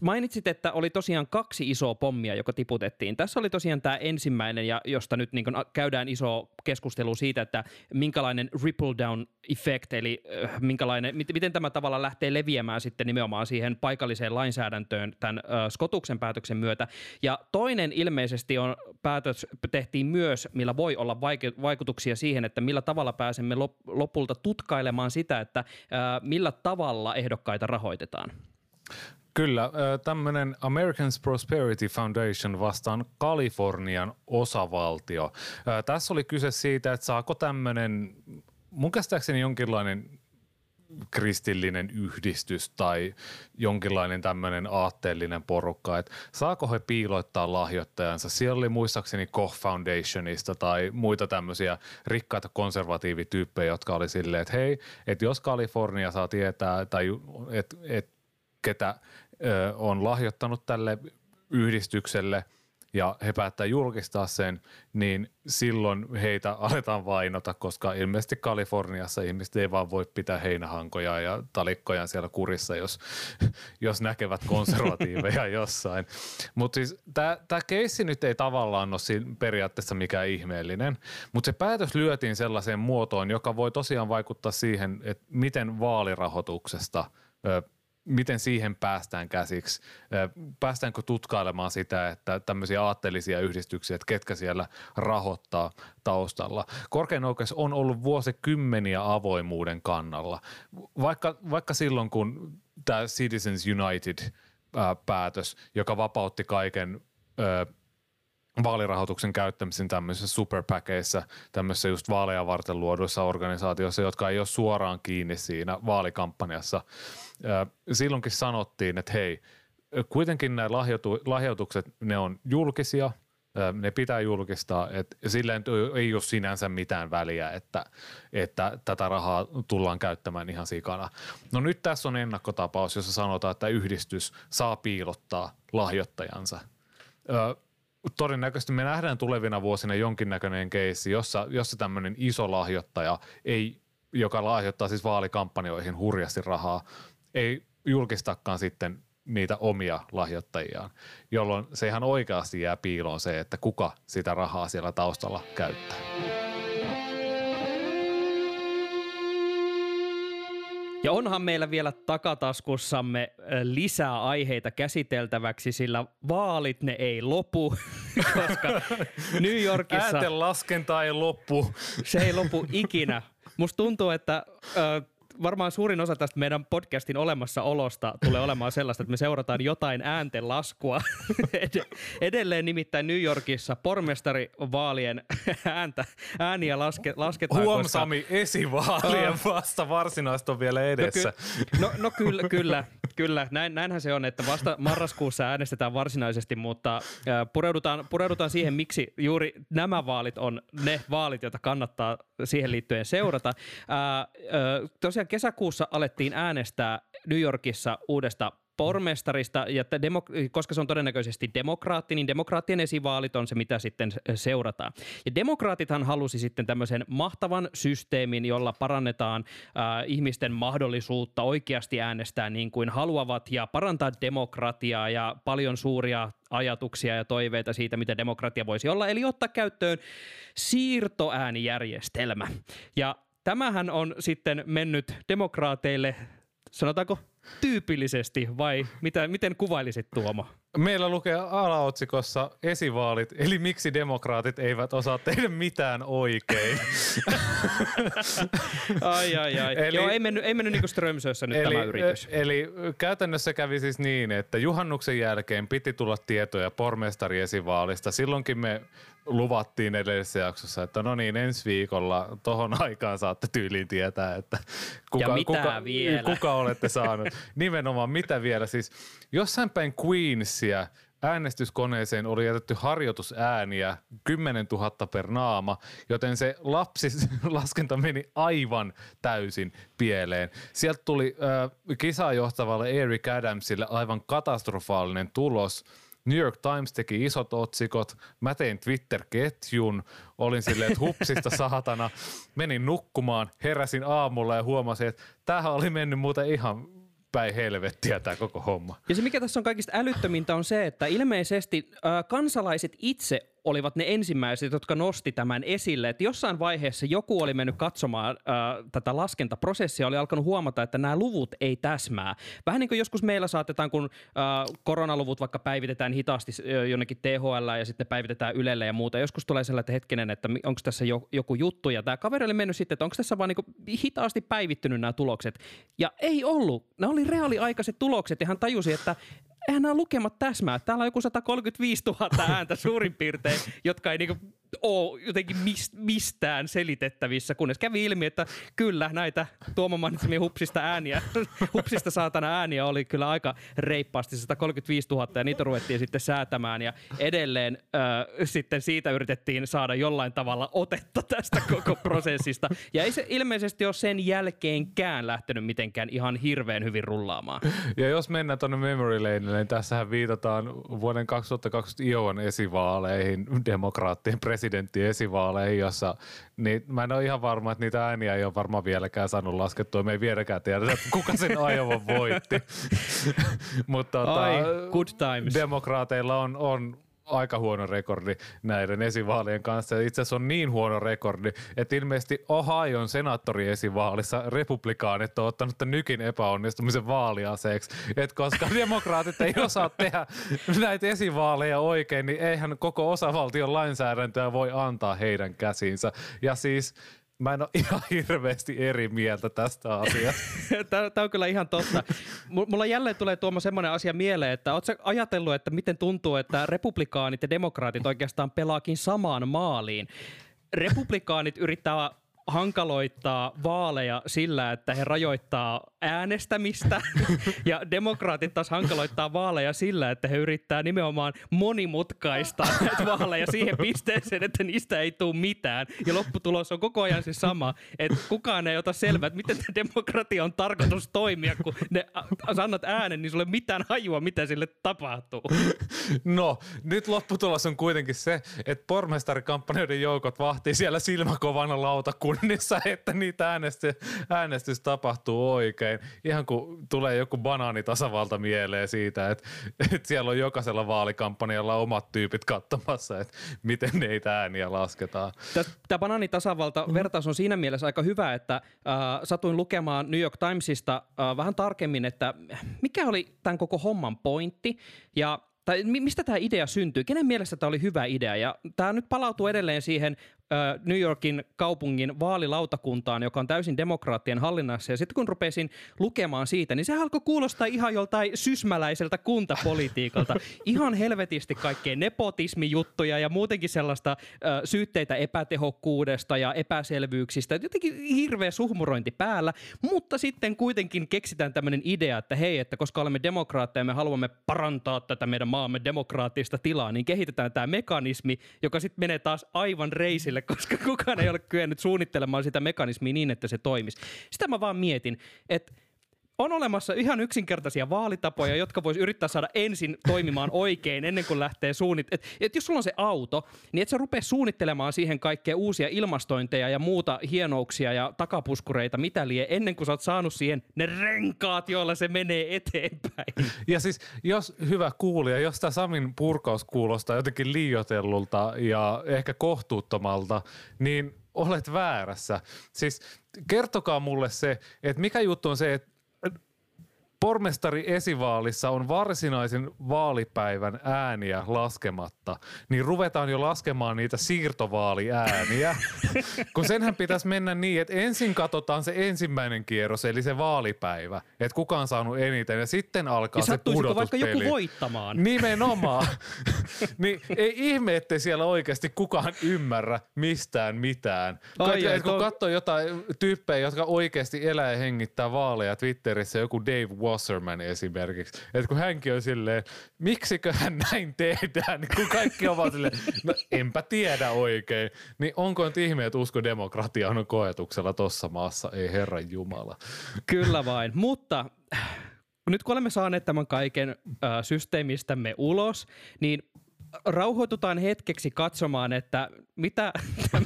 [SPEAKER 1] Mainitsit, että oli tosiaan kaksi isoa pommia, joka tiputettiin. Tässä oli tosiaan tämä ensimmäinen, ja josta nyt niin käydään iso keskustelu siitä, että minkälainen ripple down effect, eli minkälainen, miten tämä tavalla lähtee leviämään sitten nimenomaan siihen paikalliseen lainsäädäntöön tämän Skotuksen päätöksen myötä. Ja toinen ilmeisesti on päätös tehtiin myös, millä voi olla vaikutuksia siihen, että millä tavalla pääsemme lopulta tutkailemaan sitä, että millä tavalla ehdokkaita rahoitetaan.
[SPEAKER 2] Kyllä, tämmöinen Americans Prosperity Foundation vastaan Kalifornian osavaltio. Tässä oli kyse siitä, että saako tämmöinen, mun käsittääkseni jonkinlainen kristillinen yhdistys tai jonkinlainen tämmöinen aatteellinen porukka, että saako he piiloittaa lahjoittajansa. Siellä oli muistaakseni Koch Foundationista tai muita tämmöisiä rikkaita konservatiivityyppejä, jotka oli silleen, että hei, että jos Kalifornia saa tietää tai että et, ketä on lahjoittanut tälle yhdistykselle ja he päättää julkistaa sen, niin silloin heitä aletaan vainota, koska ilmeisesti Kaliforniassa ihmiset ei vaan voi pitää heinähankoja ja talikkoja siellä kurissa, jos, jos näkevät konservatiiveja jossain. Mutta siis tämä keissi nyt ei tavallaan ole siinä periaatteessa mikään ihmeellinen, mutta se päätös lyötiin sellaiseen muotoon, joka voi tosiaan vaikuttaa siihen, että miten vaalirahoituksesta miten siihen päästään käsiksi? Päästäänkö tutkailemaan sitä, että tämmöisiä aatteellisia yhdistyksiä, että ketkä siellä rahoittaa taustalla? Korkein oikeus on ollut vuosikymmeniä avoimuuden kannalla. Vaikka, vaikka silloin, kun tämä Citizens United-päätös, joka vapautti kaiken vaalirahoituksen käyttämisen tämmöisissä superpäkeissä, tämmöisissä just vaaleja varten luoduissa organisaatioissa, jotka ei ole suoraan kiinni siinä vaalikampanjassa. Silloinkin sanottiin, että hei, kuitenkin nämä lahjoitu, lahjoitukset, ne on julkisia, ne pitää julkistaa, että silleen ei ole sinänsä mitään väliä, että, että tätä rahaa tullaan käyttämään ihan sikana. No nyt tässä on ennakkotapaus, jossa sanotaan, että yhdistys saa piilottaa lahjoittajansa todennäköisesti me nähdään tulevina vuosina jonkinnäköinen keissi, jossa, jossa tämmöinen iso lahjoittaja, ei, joka lahjoittaa siis vaalikampanjoihin hurjasti rahaa, ei julkistakaan sitten niitä omia lahjoittajiaan, jolloin se ihan oikeasti jää piiloon se, että kuka sitä rahaa siellä taustalla käyttää.
[SPEAKER 1] Ja onhan meillä vielä takataskussamme lisää aiheita käsiteltäväksi, sillä vaalit ne ei lopu, koska New Yorkissa...
[SPEAKER 2] Äänten laskenta ei loppu.
[SPEAKER 1] Se ei lopu ikinä. Musta tuntuu, että varmaan suurin osa tästä meidän podcastin olemassaolosta tulee olemaan sellaista, että me seurataan jotain äänten laskua. Edelleen nimittäin New Yorkissa pormestarivaalien ääntä, ääniä laske, lasketaan.
[SPEAKER 2] Huom koska... Sami, esivaalien vasta varsinaista on vielä edessä.
[SPEAKER 1] No, ky- no, no kyllä, kyllä, kyllä. Näin, näinhän se on, että vasta marraskuussa äänestetään varsinaisesti, mutta äh, pureudutaan, pureudutaan siihen, miksi juuri nämä vaalit on ne vaalit, joita kannattaa siihen liittyen seurata. Äh, äh, tosiaan kesäkuussa alettiin äänestää New Yorkissa uudesta pormestarista, ja demok- koska se on todennäköisesti demokraatti, niin demokraattien esivaalit on se, mitä sitten seurataan. Ja demokraatithan halusi sitten tämmöisen mahtavan systeemin, jolla parannetaan äh, ihmisten mahdollisuutta oikeasti äänestää niin kuin haluavat ja parantaa demokratiaa ja paljon suuria ajatuksia ja toiveita siitä, mitä demokratia voisi olla, eli ottaa käyttöön siirtoäänijärjestelmä. Ja tämähän on sitten mennyt demokraateille, sanotaanko tyypillisesti vai mitä, miten kuvailisit Tuomo?
[SPEAKER 2] Meillä lukee alaotsikossa esivaalit, eli miksi demokraatit eivät osaa tehdä mitään oikein.
[SPEAKER 1] ai ai ai. Eli, Joo, ei mennyt, ei mennyt niin Strömsössä nyt
[SPEAKER 2] eli,
[SPEAKER 1] tämä yritys.
[SPEAKER 2] Eli käytännössä kävi siis niin, että juhannuksen jälkeen piti tulla tietoja pormestari esivaalista. Silloinkin me luvattiin edellisessä jaksossa, että no niin, ensi viikolla tohon aikaan saatte tyyliin tietää, että kuka,
[SPEAKER 1] ja mitä
[SPEAKER 2] kuka,
[SPEAKER 1] vielä?
[SPEAKER 2] kuka olette saanut. Nimenomaan mitä vielä. Siis jossain päin Queensia äänestyskoneeseen oli jätetty harjoitusääniä 10 000 per naama, joten se lapsilaskenta meni aivan täysin pieleen. Sieltä tuli äh, kisaa johtavalle Eric Adamsille aivan katastrofaalinen tulos – New York Times teki isot otsikot, mä tein Twitter-ketjun, olin silleen, että hupsista saatana, menin nukkumaan, heräsin aamulla ja huomasin, että tämähän oli mennyt muuten ihan päin helvettiä tämä koko homma.
[SPEAKER 1] Ja se mikä tässä on kaikista älyttömintä on se, että ilmeisesti äh, kansalaiset itse olivat ne ensimmäiset, jotka nosti tämän esille. Että jossain vaiheessa joku oli mennyt katsomaan äh, tätä laskentaprosessia, oli alkanut huomata, että nämä luvut ei täsmää. Vähän niin kuin joskus meillä saatetaan, kun äh, koronaluvut vaikka päivitetään hitaasti jonnekin THL ja sitten päivitetään Ylelle ja muuta. Joskus tulee sellainen hetkinen, että onko tässä jo, joku juttu. Ja tämä kaveri oli mennyt sitten, että onko tässä vaan niin hitaasti päivittynyt nämä tulokset. Ja ei ollut. Nämä oli reaaliaikaiset tulokset ja hän tajusi, että eihän nämä lukemat täsmää. Täällä on joku 135 000 ääntä suurin piirtein, jotka ei niinku ole jotenkin mist, mistään selitettävissä, kunnes kävi ilmi, että kyllä näitä Tuomo mainitsemia hupsista ääniä, hupsista saatana ääniä oli kyllä aika reippaasti 135 000 ja niitä ruvettiin sitten säätämään ja edelleen äh, sitten siitä yritettiin saada jollain tavalla otetta tästä koko prosessista ja ei se ilmeisesti ole sen jälkeenkään lähtenyt mitenkään ihan hirveän hyvin rullaamaan.
[SPEAKER 2] Ja jos mennään tuonne memory laneille, niin tässähän viitataan vuoden 2020 Iowan esivaaleihin, demokraattien esivaaleihin, jossa niin mä en ole ihan varma, että niitä ääniä ei ole varmaan vieläkään saanut laskettua. Me ei vieläkään tiedä, että kuka sen Iowan voitti. Mutta tota,
[SPEAKER 1] good times.
[SPEAKER 2] demokraateilla on, on aika huono rekordi näiden esivaalien kanssa. Itse asiassa on niin huono rekordi, että ilmeisesti Ohio'n senaattori esivaalissa republikaanit on ottanut nykin epäonnistumisen vaaliaseeksi. Et koska demokraatit ei osaa tehdä näitä esivaaleja oikein, niin eihän koko osavaltion lainsäädäntöä voi antaa heidän käsiinsä. Ja siis Mä en ole ihan hirveästi eri mieltä tästä asiasta.
[SPEAKER 1] Tämä on kyllä ihan totta. Mulla jälleen tulee tuoma semmoinen asia mieleen, että ootko ajatellut, että miten tuntuu, että republikaanit ja demokraatit oikeastaan pelaakin samaan maaliin? Republikaanit yrittää hankaloittaa vaaleja sillä, että he rajoittaa äänestämistä ja demokraatit taas hankaloittaa vaaleja sillä, että he yrittää nimenomaan monimutkaista näitä vaaleja siihen pisteeseen, että niistä ei tule mitään. Ja lopputulos on koko ajan se sama, että kukaan ei ota selvää, että miten demokratia on tarkoitus toimia, kun ne annat äänen, niin sulle mitään hajua, mitä sille tapahtuu.
[SPEAKER 2] No, nyt lopputulos on kuitenkin se, että pormestarikampanjoiden joukot vahtii siellä silmäkovana lautakunnissa, että niitä äänestys, äänestys tapahtuu oikein ihan kun tulee joku banaanitasavalta mieleen siitä, että, että siellä on jokaisella vaalikampanjalla omat tyypit katsomassa, että miten neitä ääniä lasketaan.
[SPEAKER 1] Tämä banaanitasavalta-vertaus on siinä mielessä aika hyvä, että äh, satuin lukemaan New York Timesista äh, vähän tarkemmin, että mikä oli tämän koko homman pointti ja tai mistä tämä idea syntyi? Kenen mielestä tämä oli hyvä idea? Ja tämä nyt palautuu edelleen siihen New Yorkin kaupungin vaalilautakuntaan, joka on täysin demokraattien hallinnassa. Ja sitten kun rupesin lukemaan siitä, niin se alkoi kuulostaa ihan joltain sysmäläiseltä kuntapolitiikalta. ihan helvetisti kaikkea nepotismijuttuja ja muutenkin sellaista ö, syytteitä epätehokkuudesta ja epäselvyyksistä. Jotenkin hirveä suhmurointi päällä, mutta sitten kuitenkin keksitään tämmöinen idea, että hei, että koska olemme demokraatteja me haluamme parantaa tätä meidän maamme demokraattista tilaa, niin kehitetään tämä mekanismi, joka sitten menee taas aivan reisille koska kukaan ei ole kyennyt suunnittelemaan sitä mekanismia niin, että se toimisi. Sitä mä vaan mietin, että on olemassa ihan yksinkertaisia vaalitapoja, jotka voisi yrittää saada ensin toimimaan oikein ennen kuin lähtee suunnittelemaan. Et, jos sulla on se auto, niin et sä rupea suunnittelemaan siihen kaikkea uusia ilmastointeja ja muuta hienouksia ja takapuskureita, mitä lie, ennen kuin sä oot saanut siihen ne renkaat, joilla se menee eteenpäin.
[SPEAKER 2] Ja siis, jos hyvä kuulija, jos tämä Samin purkaus kuulostaa jotenkin liioitellulta ja ehkä kohtuuttomalta, niin olet väärässä. Siis kertokaa mulle se, että mikä juttu on se, että pormestari esivaalissa on varsinaisen vaalipäivän ääniä laskematta, niin ruvetaan jo laskemaan niitä siirtovaaliääniä. Kun senhän pitäisi mennä niin, että ensin katsotaan se ensimmäinen kierros, eli se vaalipäivä, että kuka on saanut eniten, ja sitten alkaa ja se pudotuspeli.
[SPEAKER 1] vaikka joku voittamaan.
[SPEAKER 2] Nimenomaan. niin ei ihme, ettei siellä oikeasti kukaan ymmärrä mistään mitään. Ai, ai, kun to... katsoo jotain tyyppejä, jotka oikeasti elää ja hengittää vaaleja Twitterissä, joku Dave Wasserman esimerkiksi. Että kun hänkin on silleen, miksiköhän näin tehdään, niin kun kaikki ovat silleen, no enpä tiedä oikein. Niin onko nyt ihme, että usko demokratia on koetuksella tossa maassa? Ei herran jumala.
[SPEAKER 1] Kyllä vain, mutta nyt kun olemme saaneet tämän kaiken äh, systeemistämme ulos, niin rauhoitutaan hetkeksi katsomaan, että mitä,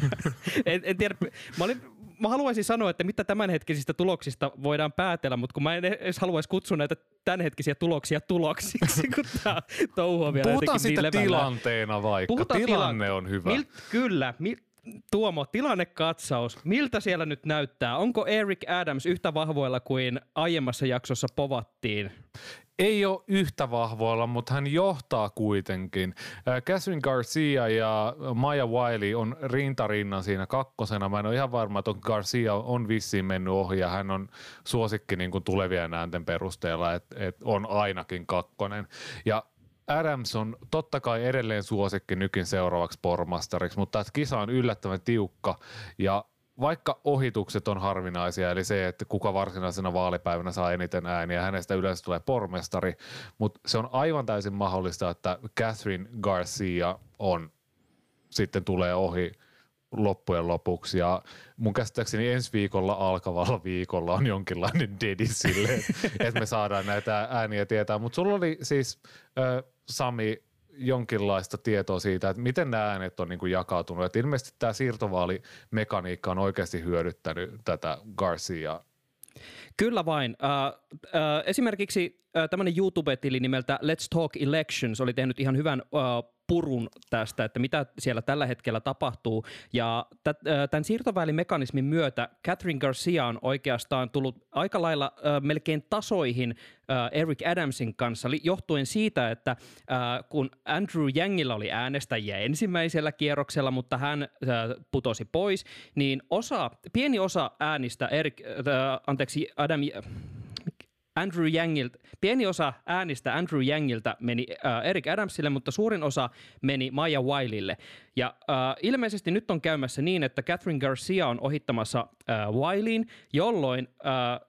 [SPEAKER 1] en, en tiedä, mä olin mä haluaisin sanoa, että mitä tämänhetkisistä tuloksista voidaan päätellä, mutta kun mä en edes haluaisi kutsua näitä tämänhetkisiä tuloksia tuloksiksi, kun tämä touhu on vielä
[SPEAKER 2] Puhutaan sitten
[SPEAKER 1] niin
[SPEAKER 2] tilanteena vaikka. Puhutaan Tilanne tila- on hyvä. Mil,
[SPEAKER 1] kyllä. Mil, Tuomo, tilannekatsaus. Miltä siellä nyt näyttää? Onko Eric Adams yhtä vahvoilla kuin aiemmassa jaksossa povattiin?
[SPEAKER 2] Ei ole yhtä vahvoilla, mutta hän johtaa kuitenkin. Catherine Garcia ja Maya Wiley on rintarinnan siinä kakkosena. Mä en ole ihan varma, että Garcia on vissiin mennyt ohi ja hän on suosikki niin kuin tulevien äänten perusteella, että, että on ainakin kakkonen. Ja Adams on totta kai edelleen suosikki nykin seuraavaksi pormastariksi, mutta että kisa on yllättävän tiukka ja vaikka ohitukset on harvinaisia, eli se, että kuka varsinaisena vaalipäivänä saa eniten ääniä, hänestä yleensä tulee pormestari, mutta se on aivan täysin mahdollista, että Catherine Garcia on sitten tulee ohi loppujen lopuksi. Ja mun käsittääkseni ensi viikolla alkavalla viikolla on jonkinlainen dedi sille, että me saadaan näitä ääniä tietää. Mutta sulla oli siis, äh, Sami, jonkinlaista tietoa siitä, että miten nämä äänet on niin kuin jakautunut. Et ilmeisesti tämä siirtovaalimekaniikka on oikeasti hyödyttänyt tätä Garcia.
[SPEAKER 1] Kyllä vain. Uh, uh, esimerkiksi uh, tämmöinen YouTube-tili nimeltä Let's Talk Elections oli tehnyt ihan hyvän uh, purun tästä, että mitä siellä tällä hetkellä tapahtuu. Ja tämän siirtovälimekanismin myötä Catherine Garcia on oikeastaan tullut aika lailla melkein tasoihin Eric Adamsin kanssa, johtuen siitä, että kun Andrew Yangilla oli äänestäjiä ensimmäisellä kierroksella, mutta hän putosi pois, niin osa, pieni osa äänistä Eric, anteeksi, Adam, Andrew Yangilta, pieni osa äänistä Andrew Yangilta meni äh, Eric Adamsille, mutta suurin osa meni Maya Wileylle. Ja äh, ilmeisesti nyt on käymässä niin, että Catherine Garcia on ohittamassa äh, Wileyin, jolloin äh,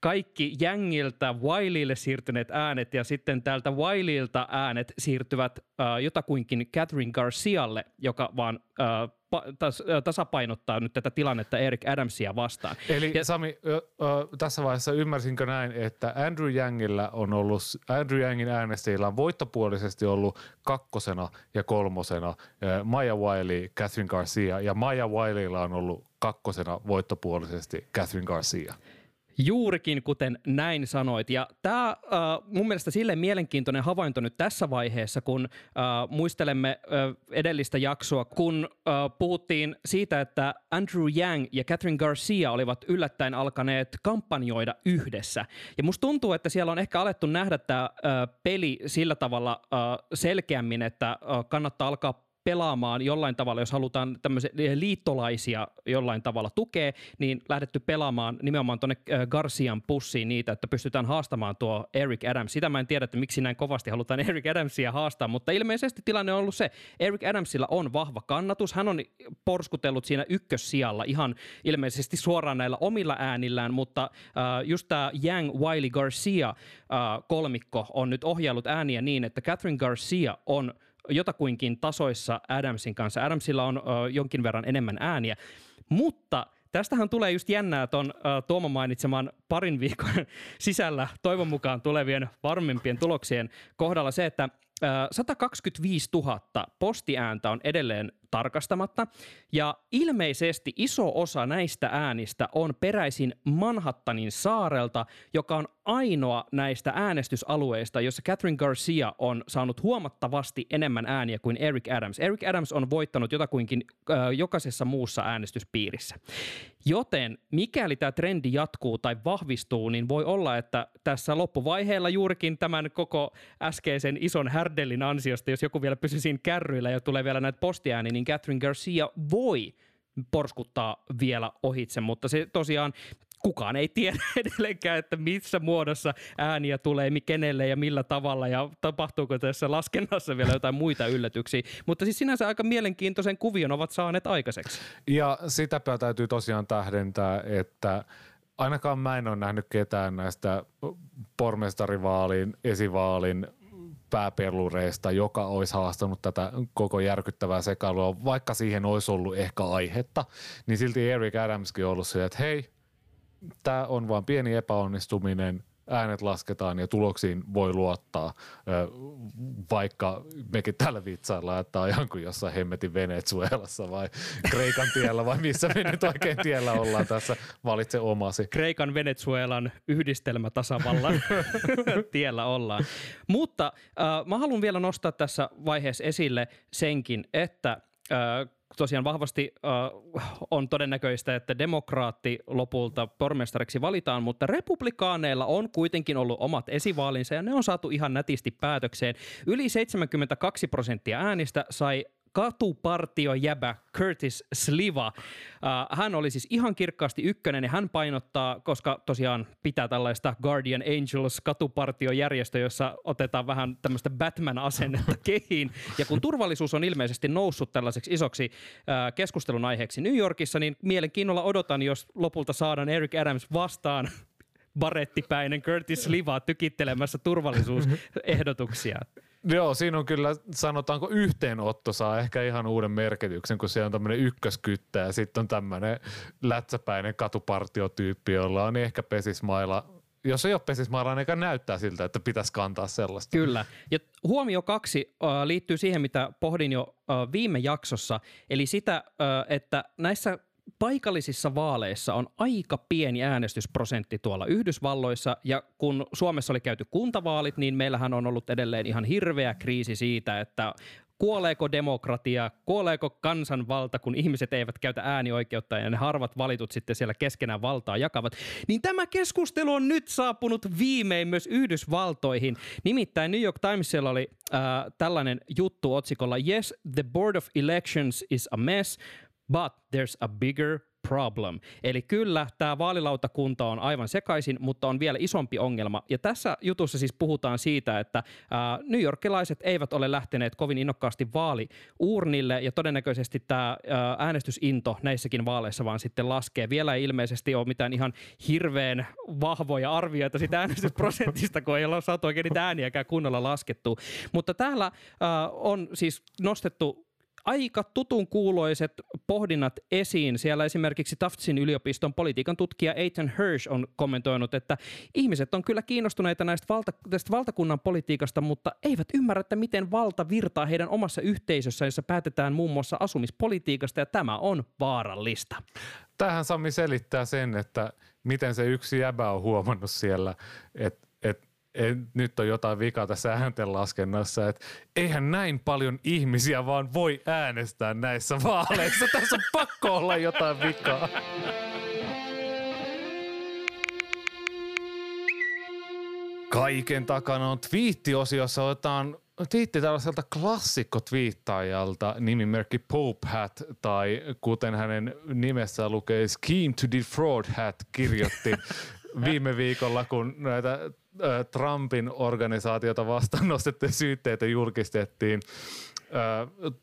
[SPEAKER 1] kaikki Jängiltä Wileylle siirtyneet äänet ja sitten täältä Wileyltä äänet siirtyvät äh, jotakuinkin Catherine Garcialle, joka vaan äh, tas, tasapainottaa nyt tätä tilannetta Eric Adamsia vastaan.
[SPEAKER 2] Eli ja, Sami, ö, ö, tässä vaiheessa ymmärsinkö näin, että Andrew Yangillä on ollut, Andrew Yangin äänestäjillä on voittopuolisesti ollut kakkosena ja kolmosena Maya Wiley, Catherine Garcia ja Maya Wileylla on ollut kakkosena voittopuolisesti Catherine Garcia.
[SPEAKER 1] Juurikin kuten näin sanoit. Ja tämä äh, mun mielestä sille mielenkiintoinen havainto nyt tässä vaiheessa, kun äh, muistelemme äh, edellistä jaksoa, kun äh, puhuttiin siitä, että Andrew Yang ja Catherine Garcia olivat yllättäen alkaneet kampanjoida yhdessä. Ja musta tuntuu, että siellä on ehkä alettu nähdä tämä äh, peli sillä tavalla äh, selkeämmin, että äh, kannattaa alkaa pelaamaan jollain tavalla, jos halutaan tämmöisiä liittolaisia jollain tavalla tukea, niin lähdetty pelaamaan nimenomaan tuonne äh, Garcian pussiin niitä, että pystytään haastamaan tuo Eric Adams. Sitä mä en tiedä, että miksi näin kovasti halutaan Eric Adamsia haastaa, mutta ilmeisesti tilanne on ollut se, Eric Adamsilla on vahva kannatus, hän on porskutellut siinä ykkössijalla ihan ilmeisesti suoraan näillä omilla äänillään, mutta äh, just tämä Yang Wiley Garcia äh, kolmikko on nyt ohjaillut ääniä niin, että Catherine Garcia on – jotakuinkin tasoissa Adamsin kanssa. Adamsilla on ö, jonkin verran enemmän ääniä, mutta Tästähän tulee just jännää tuon Tuomo mainitseman parin viikon sisällä toivon mukaan tulevien varmempien tuloksien kohdalla se, että 125 000 postiääntä on edelleen tarkastamatta, ja ilmeisesti iso osa näistä äänistä on peräisin Manhattanin saarelta, joka on ainoa näistä äänestysalueista, jossa Catherine Garcia on saanut huomattavasti enemmän ääniä kuin Eric Adams. Eric Adams on voittanut jotakuinkin äh, jokaisessa muussa äänestyspiirissä. Joten mikäli tämä trendi jatkuu tai vahvistuu, niin voi olla, että tässä loppuvaiheella juurikin tämän koko äskeisen ison härdellin ansiosta, jos joku vielä pysyy siinä kärryillä ja tulee vielä näitä postiääniä, niin Catherine Garcia voi porskuttaa vielä ohitse, mutta se tosiaan kukaan ei tiedä edelleenkään, että missä muodossa ääniä tulee, kenelle ja millä tavalla ja tapahtuuko tässä laskennassa vielä jotain muita yllätyksiä. Mutta siis sinänsä aika mielenkiintoisen kuvion ovat saaneet aikaiseksi.
[SPEAKER 2] Ja sitäpä täytyy tosiaan tähdentää, että ainakaan mä en ole nähnyt ketään näistä pormestarivaalin, esivaalin pääpelureista, joka olisi haastanut tätä koko järkyttävää sekailua, vaikka siihen olisi ollut ehkä aihetta, niin silti Eric Adamskin on ollut se, että hei, tämä on vain pieni epäonnistuminen, äänet lasketaan ja tuloksiin voi luottaa, vaikka mekin täällä vitsaillaan, että ihan kuin jossain hemmetin Venezuelassa vai Kreikan tiellä vai missä me nyt oikein tiellä ollaan tässä, valitse omasi.
[SPEAKER 1] Kreikan Venezuelan yhdistelmätasavallan tiellä ollaan. Mutta äh, mä haluan vielä nostaa tässä vaiheessa esille senkin, että äh, tosiaan vahvasti äh, on todennäköistä, että demokraatti lopulta pormestariksi valitaan, mutta republikaaneilla on kuitenkin ollut omat esivaalinsa ja ne on saatu ihan nätisti päätökseen. Yli 72 prosenttia äänistä sai katupartiojäbä Curtis Sliva. Uh, hän oli siis ihan kirkkaasti ykkönen ja hän painottaa, koska tosiaan pitää tällaista Guardian Angels katupartiojärjestö, jossa otetaan vähän tämmöistä Batman-asennetta kehiin. Ja kun turvallisuus on ilmeisesti noussut tällaiseksi isoksi uh, keskustelun aiheeksi New Yorkissa, niin mielenkiinnolla odotan, jos lopulta saadaan Eric Adams vastaan barettipäinen Curtis Sliva tykittelemässä turvallisuusehdotuksia.
[SPEAKER 2] Joo, siinä on kyllä, sanotaanko yhteenotto saa ehkä ihan uuden merkityksen, kun siellä on tämmöinen ykköskyttä ja sitten on tämmöinen lätsäpäinen katupartiotyyppi, jolla on ehkä pesismailla jos ei ole pesismailla, niin näyttää siltä, että pitäisi kantaa sellaista.
[SPEAKER 1] Kyllä. Ja huomio kaksi liittyy siihen, mitä pohdin jo viime jaksossa, eli sitä, että näissä paikallisissa vaaleissa on aika pieni äänestysprosentti tuolla Yhdysvalloissa, ja kun Suomessa oli käyty kuntavaalit, niin meillähän on ollut edelleen ihan hirveä kriisi siitä, että kuoleeko demokratia, kuoleeko kansanvalta, kun ihmiset eivät käytä äänioikeutta ja ne harvat valitut sitten siellä keskenään valtaa jakavat. Niin tämä keskustelu on nyt saapunut viimein myös Yhdysvaltoihin. Nimittäin New York Timesilla oli äh, tällainen juttu otsikolla Yes, the Board of Elections is a mess, but there's a bigger problem. Eli kyllä, tämä vaalilautakunta on aivan sekaisin, mutta on vielä isompi ongelma. Ja tässä jutussa siis puhutaan siitä, että ää, New Yorkilaiset eivät ole lähteneet kovin innokkaasti vaaliuurnille, ja todennäköisesti tämä ää, äänestysinto näissäkin vaaleissa vaan sitten laskee. Vielä ei ilmeisesti ole mitään ihan hirveän vahvoja arvioita siitä äänestysprosentista, kun ei ole saatu oikein niitä ääniäkään kunnolla laskettu. Mutta täällä ää, on siis nostettu aika tutun kuuloiset pohdinnat esiin. Siellä esimerkiksi Tuftsin yliopiston politiikan tutkija Ethan Hirsch on kommentoinut, että ihmiset on kyllä kiinnostuneita näistä valta, tästä valtakunnan politiikasta, mutta eivät ymmärrä, että miten valta virtaa heidän omassa yhteisössä, jossa päätetään muun muassa asumispolitiikasta, ja tämä on vaarallista.
[SPEAKER 2] Tähän Sami selittää sen, että miten se yksi jäbä on huomannut siellä, että et nyt on jotain vikaa tässä ääntenlaskennassa, että eihän näin paljon ihmisiä vaan voi äänestää näissä vaaleissa. Tässä on pakko olla jotain vikaa. Kaiken takana on twiittiosiossa otetaan twiitti tällaiselta klassikko-twiittaajalta nimimerkki Pope Hat tai kuten hänen nimessään lukee Scheme to Defraud Hat kirjoitti viime viikolla, kun näitä Trumpin organisaatiota vastaan nostettuja syytteitä julkistettiin.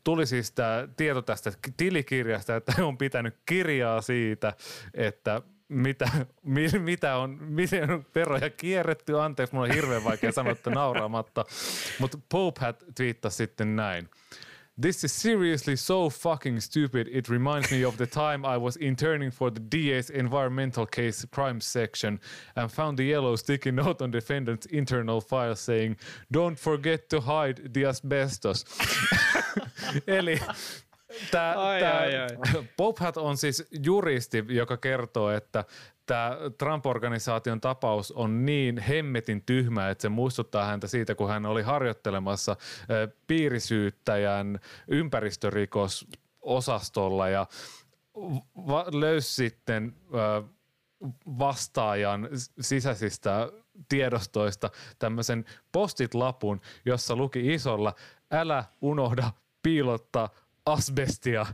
[SPEAKER 2] Tuli siis tämä tieto tästä tilikirjasta, että on pitänyt kirjaa siitä, että mitä, mi, mitä on, miten on veroja kierretty. Anteeksi, mulla on hirveän vaikea sanoa, että nauraamatta. Mutta Pope hat twiittasi sitten näin. This is seriously so fucking stupid. It reminds me of the time I was interning for the DA's environmental case crime section and found the yellow sticky note on defendant's internal file saying, "Don't forget to hide the asbestos." Eli Tämä, ai, tämä ai, ai. Pophat on siis juristi, joka kertoo, että tämä Trump-organisaation tapaus on niin hemmetin tyhmä, että se muistuttaa häntä siitä, kun hän oli harjoittelemassa piirisyyttäjän ympäristörikososastolla ja löysi sitten vastaajan sisäisistä tiedostoista tämmöisen postit-lapun, jossa luki isolla älä unohda piilottaa asbestia,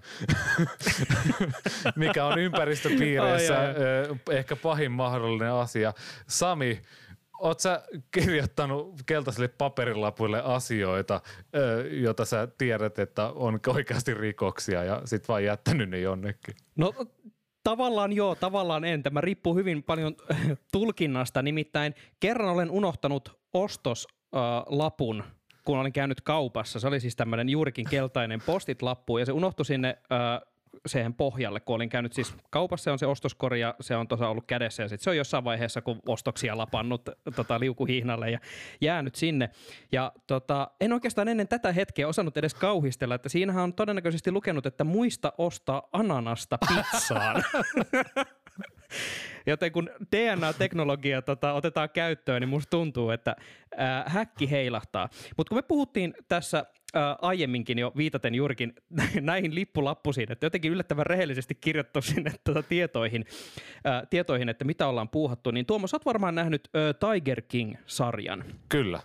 [SPEAKER 2] mikä on ympäristöpiireissä ai, ai. ehkä pahin mahdollinen asia. Sami, Oletko sä kirjoittanut keltaiselle paperilapuille asioita, joita sä tiedät, että on oikeasti rikoksia ja sit vaan jättänyt ne jonnekin?
[SPEAKER 1] No Tavallaan joo, tavallaan en. Tämä riippuu hyvin paljon tulkinnasta. Nimittäin kerran olen unohtanut ostoslapun kun olin käynyt kaupassa. Se oli siis tämmöinen juurikin keltainen postit-lappu ja se unohtui sinne äh, siihen pohjalle, kun olin käynyt siis kaupassa, on se ostoskori ja se on tuossa ollut kädessä ja sitten se on jossain vaiheessa, kun ostoksia lapannut tota, liukuhihnalle ja jäänyt sinne. Ja tota, en oikeastaan ennen tätä hetkeä osannut edes kauhistella, että siinähän on todennäköisesti lukenut, että muista ostaa ananasta pizzaan. Joten kun DNA-teknologia tota, otetaan käyttöön, niin musta tuntuu, että ää, häkki heilahtaa. Mutta kun me puhuttiin tässä ää, aiemminkin jo viitaten juurikin näihin lippulappusiin, että jotenkin yllättävän rehellisesti kirjoittu sinne tuota tietoihin, ää, tietoihin, että mitä ollaan puuhattu, niin Tuomas, olet varmaan nähnyt ää, Tiger King-sarjan.
[SPEAKER 2] Kyllä.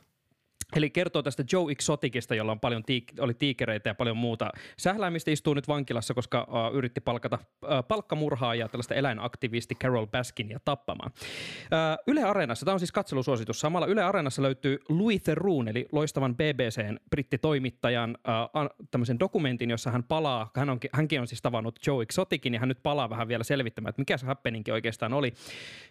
[SPEAKER 1] Eli kertoo tästä Joe Exoticista, jolla on paljon tiik- oli tiikereitä ja paljon muuta. Sähläämistä istuu nyt vankilassa, koska uh, yritti palkata uh, palkkamurhaajaa tällaista eläinaktivisti Carol Baskinia tappamaan. Uh, Yle Areenassa, tämä on siis katselusuositus, samalla Yle Areenassa löytyy Louis Theroux, eli loistavan BBCn brittitoimittajan uh, tämmöisen dokumentin, jossa hän palaa, hän on, hänkin on siis tavannut Joe Exoticin ja hän nyt palaa vähän vielä selvittämään, että mikä se happeninki oikeastaan oli.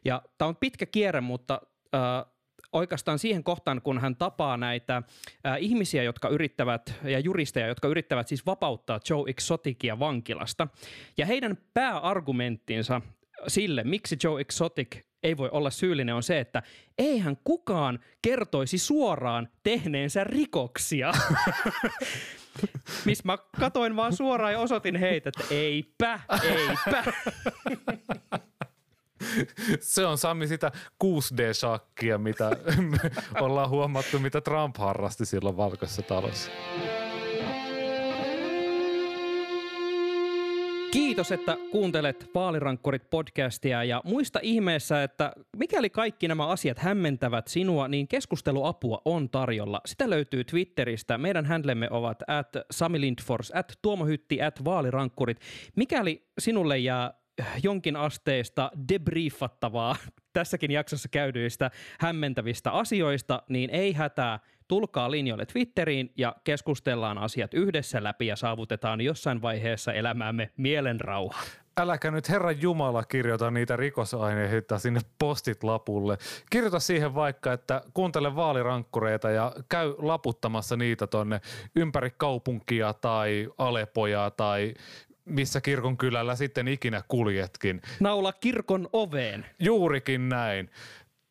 [SPEAKER 1] Ja tämä on pitkä kierre, mutta uh, oikeastaan siihen kohtaan, kun hän tapaa näitä äh, ihmisiä, jotka yrittävät, ja juristeja, jotka yrittävät siis vapauttaa Joe Exoticia vankilasta. Ja heidän pääargumenttinsa sille, miksi Joe Exotic ei voi olla syyllinen, on se, että eihän kukaan kertoisi suoraan tehneensä rikoksia. Missä mä katoin vaan suoraan ja osoitin heitä, että eipä, eipä.
[SPEAKER 2] Se on Sami sitä 6D-shakkia, mitä ollaan huomattu, mitä Trump harrasti silloin valkoisessa talossa.
[SPEAKER 1] Kiitos, että kuuntelet Vaalirankkurit podcastia ja muista ihmeessä, että mikäli kaikki nämä asiat hämmentävät sinua, niin keskusteluapua on tarjolla. Sitä löytyy Twitteristä. Meidän handlemme ovat at Sami Lindfors, at Tuomo Hytti, at Vaalirankkurit. Mikäli sinulle jää jonkin asteesta debriefattavaa tässäkin jaksossa käydyistä hämmentävistä asioista, niin ei hätää, tulkaa linjoille Twitteriin ja keskustellaan asiat yhdessä läpi ja saavutetaan jossain vaiheessa elämäämme mielenrauha.
[SPEAKER 2] Äläkä nyt Herran Jumala kirjoita niitä rikosaineita sinne postit lapulle. Kirjoita siihen vaikka, että kuuntele vaalirankkureita ja käy laputtamassa niitä tonne ympäri kaupunkia tai Alepoja tai missä kirkon kylällä sitten ikinä kuljetkin.
[SPEAKER 1] Naula kirkon oveen.
[SPEAKER 2] Juurikin näin.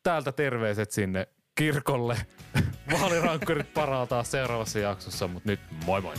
[SPEAKER 2] Täältä terveiset sinne kirkolle. Vaalirankkurit paraa taas seuraavassa jaksossa, mutta nyt moi moi.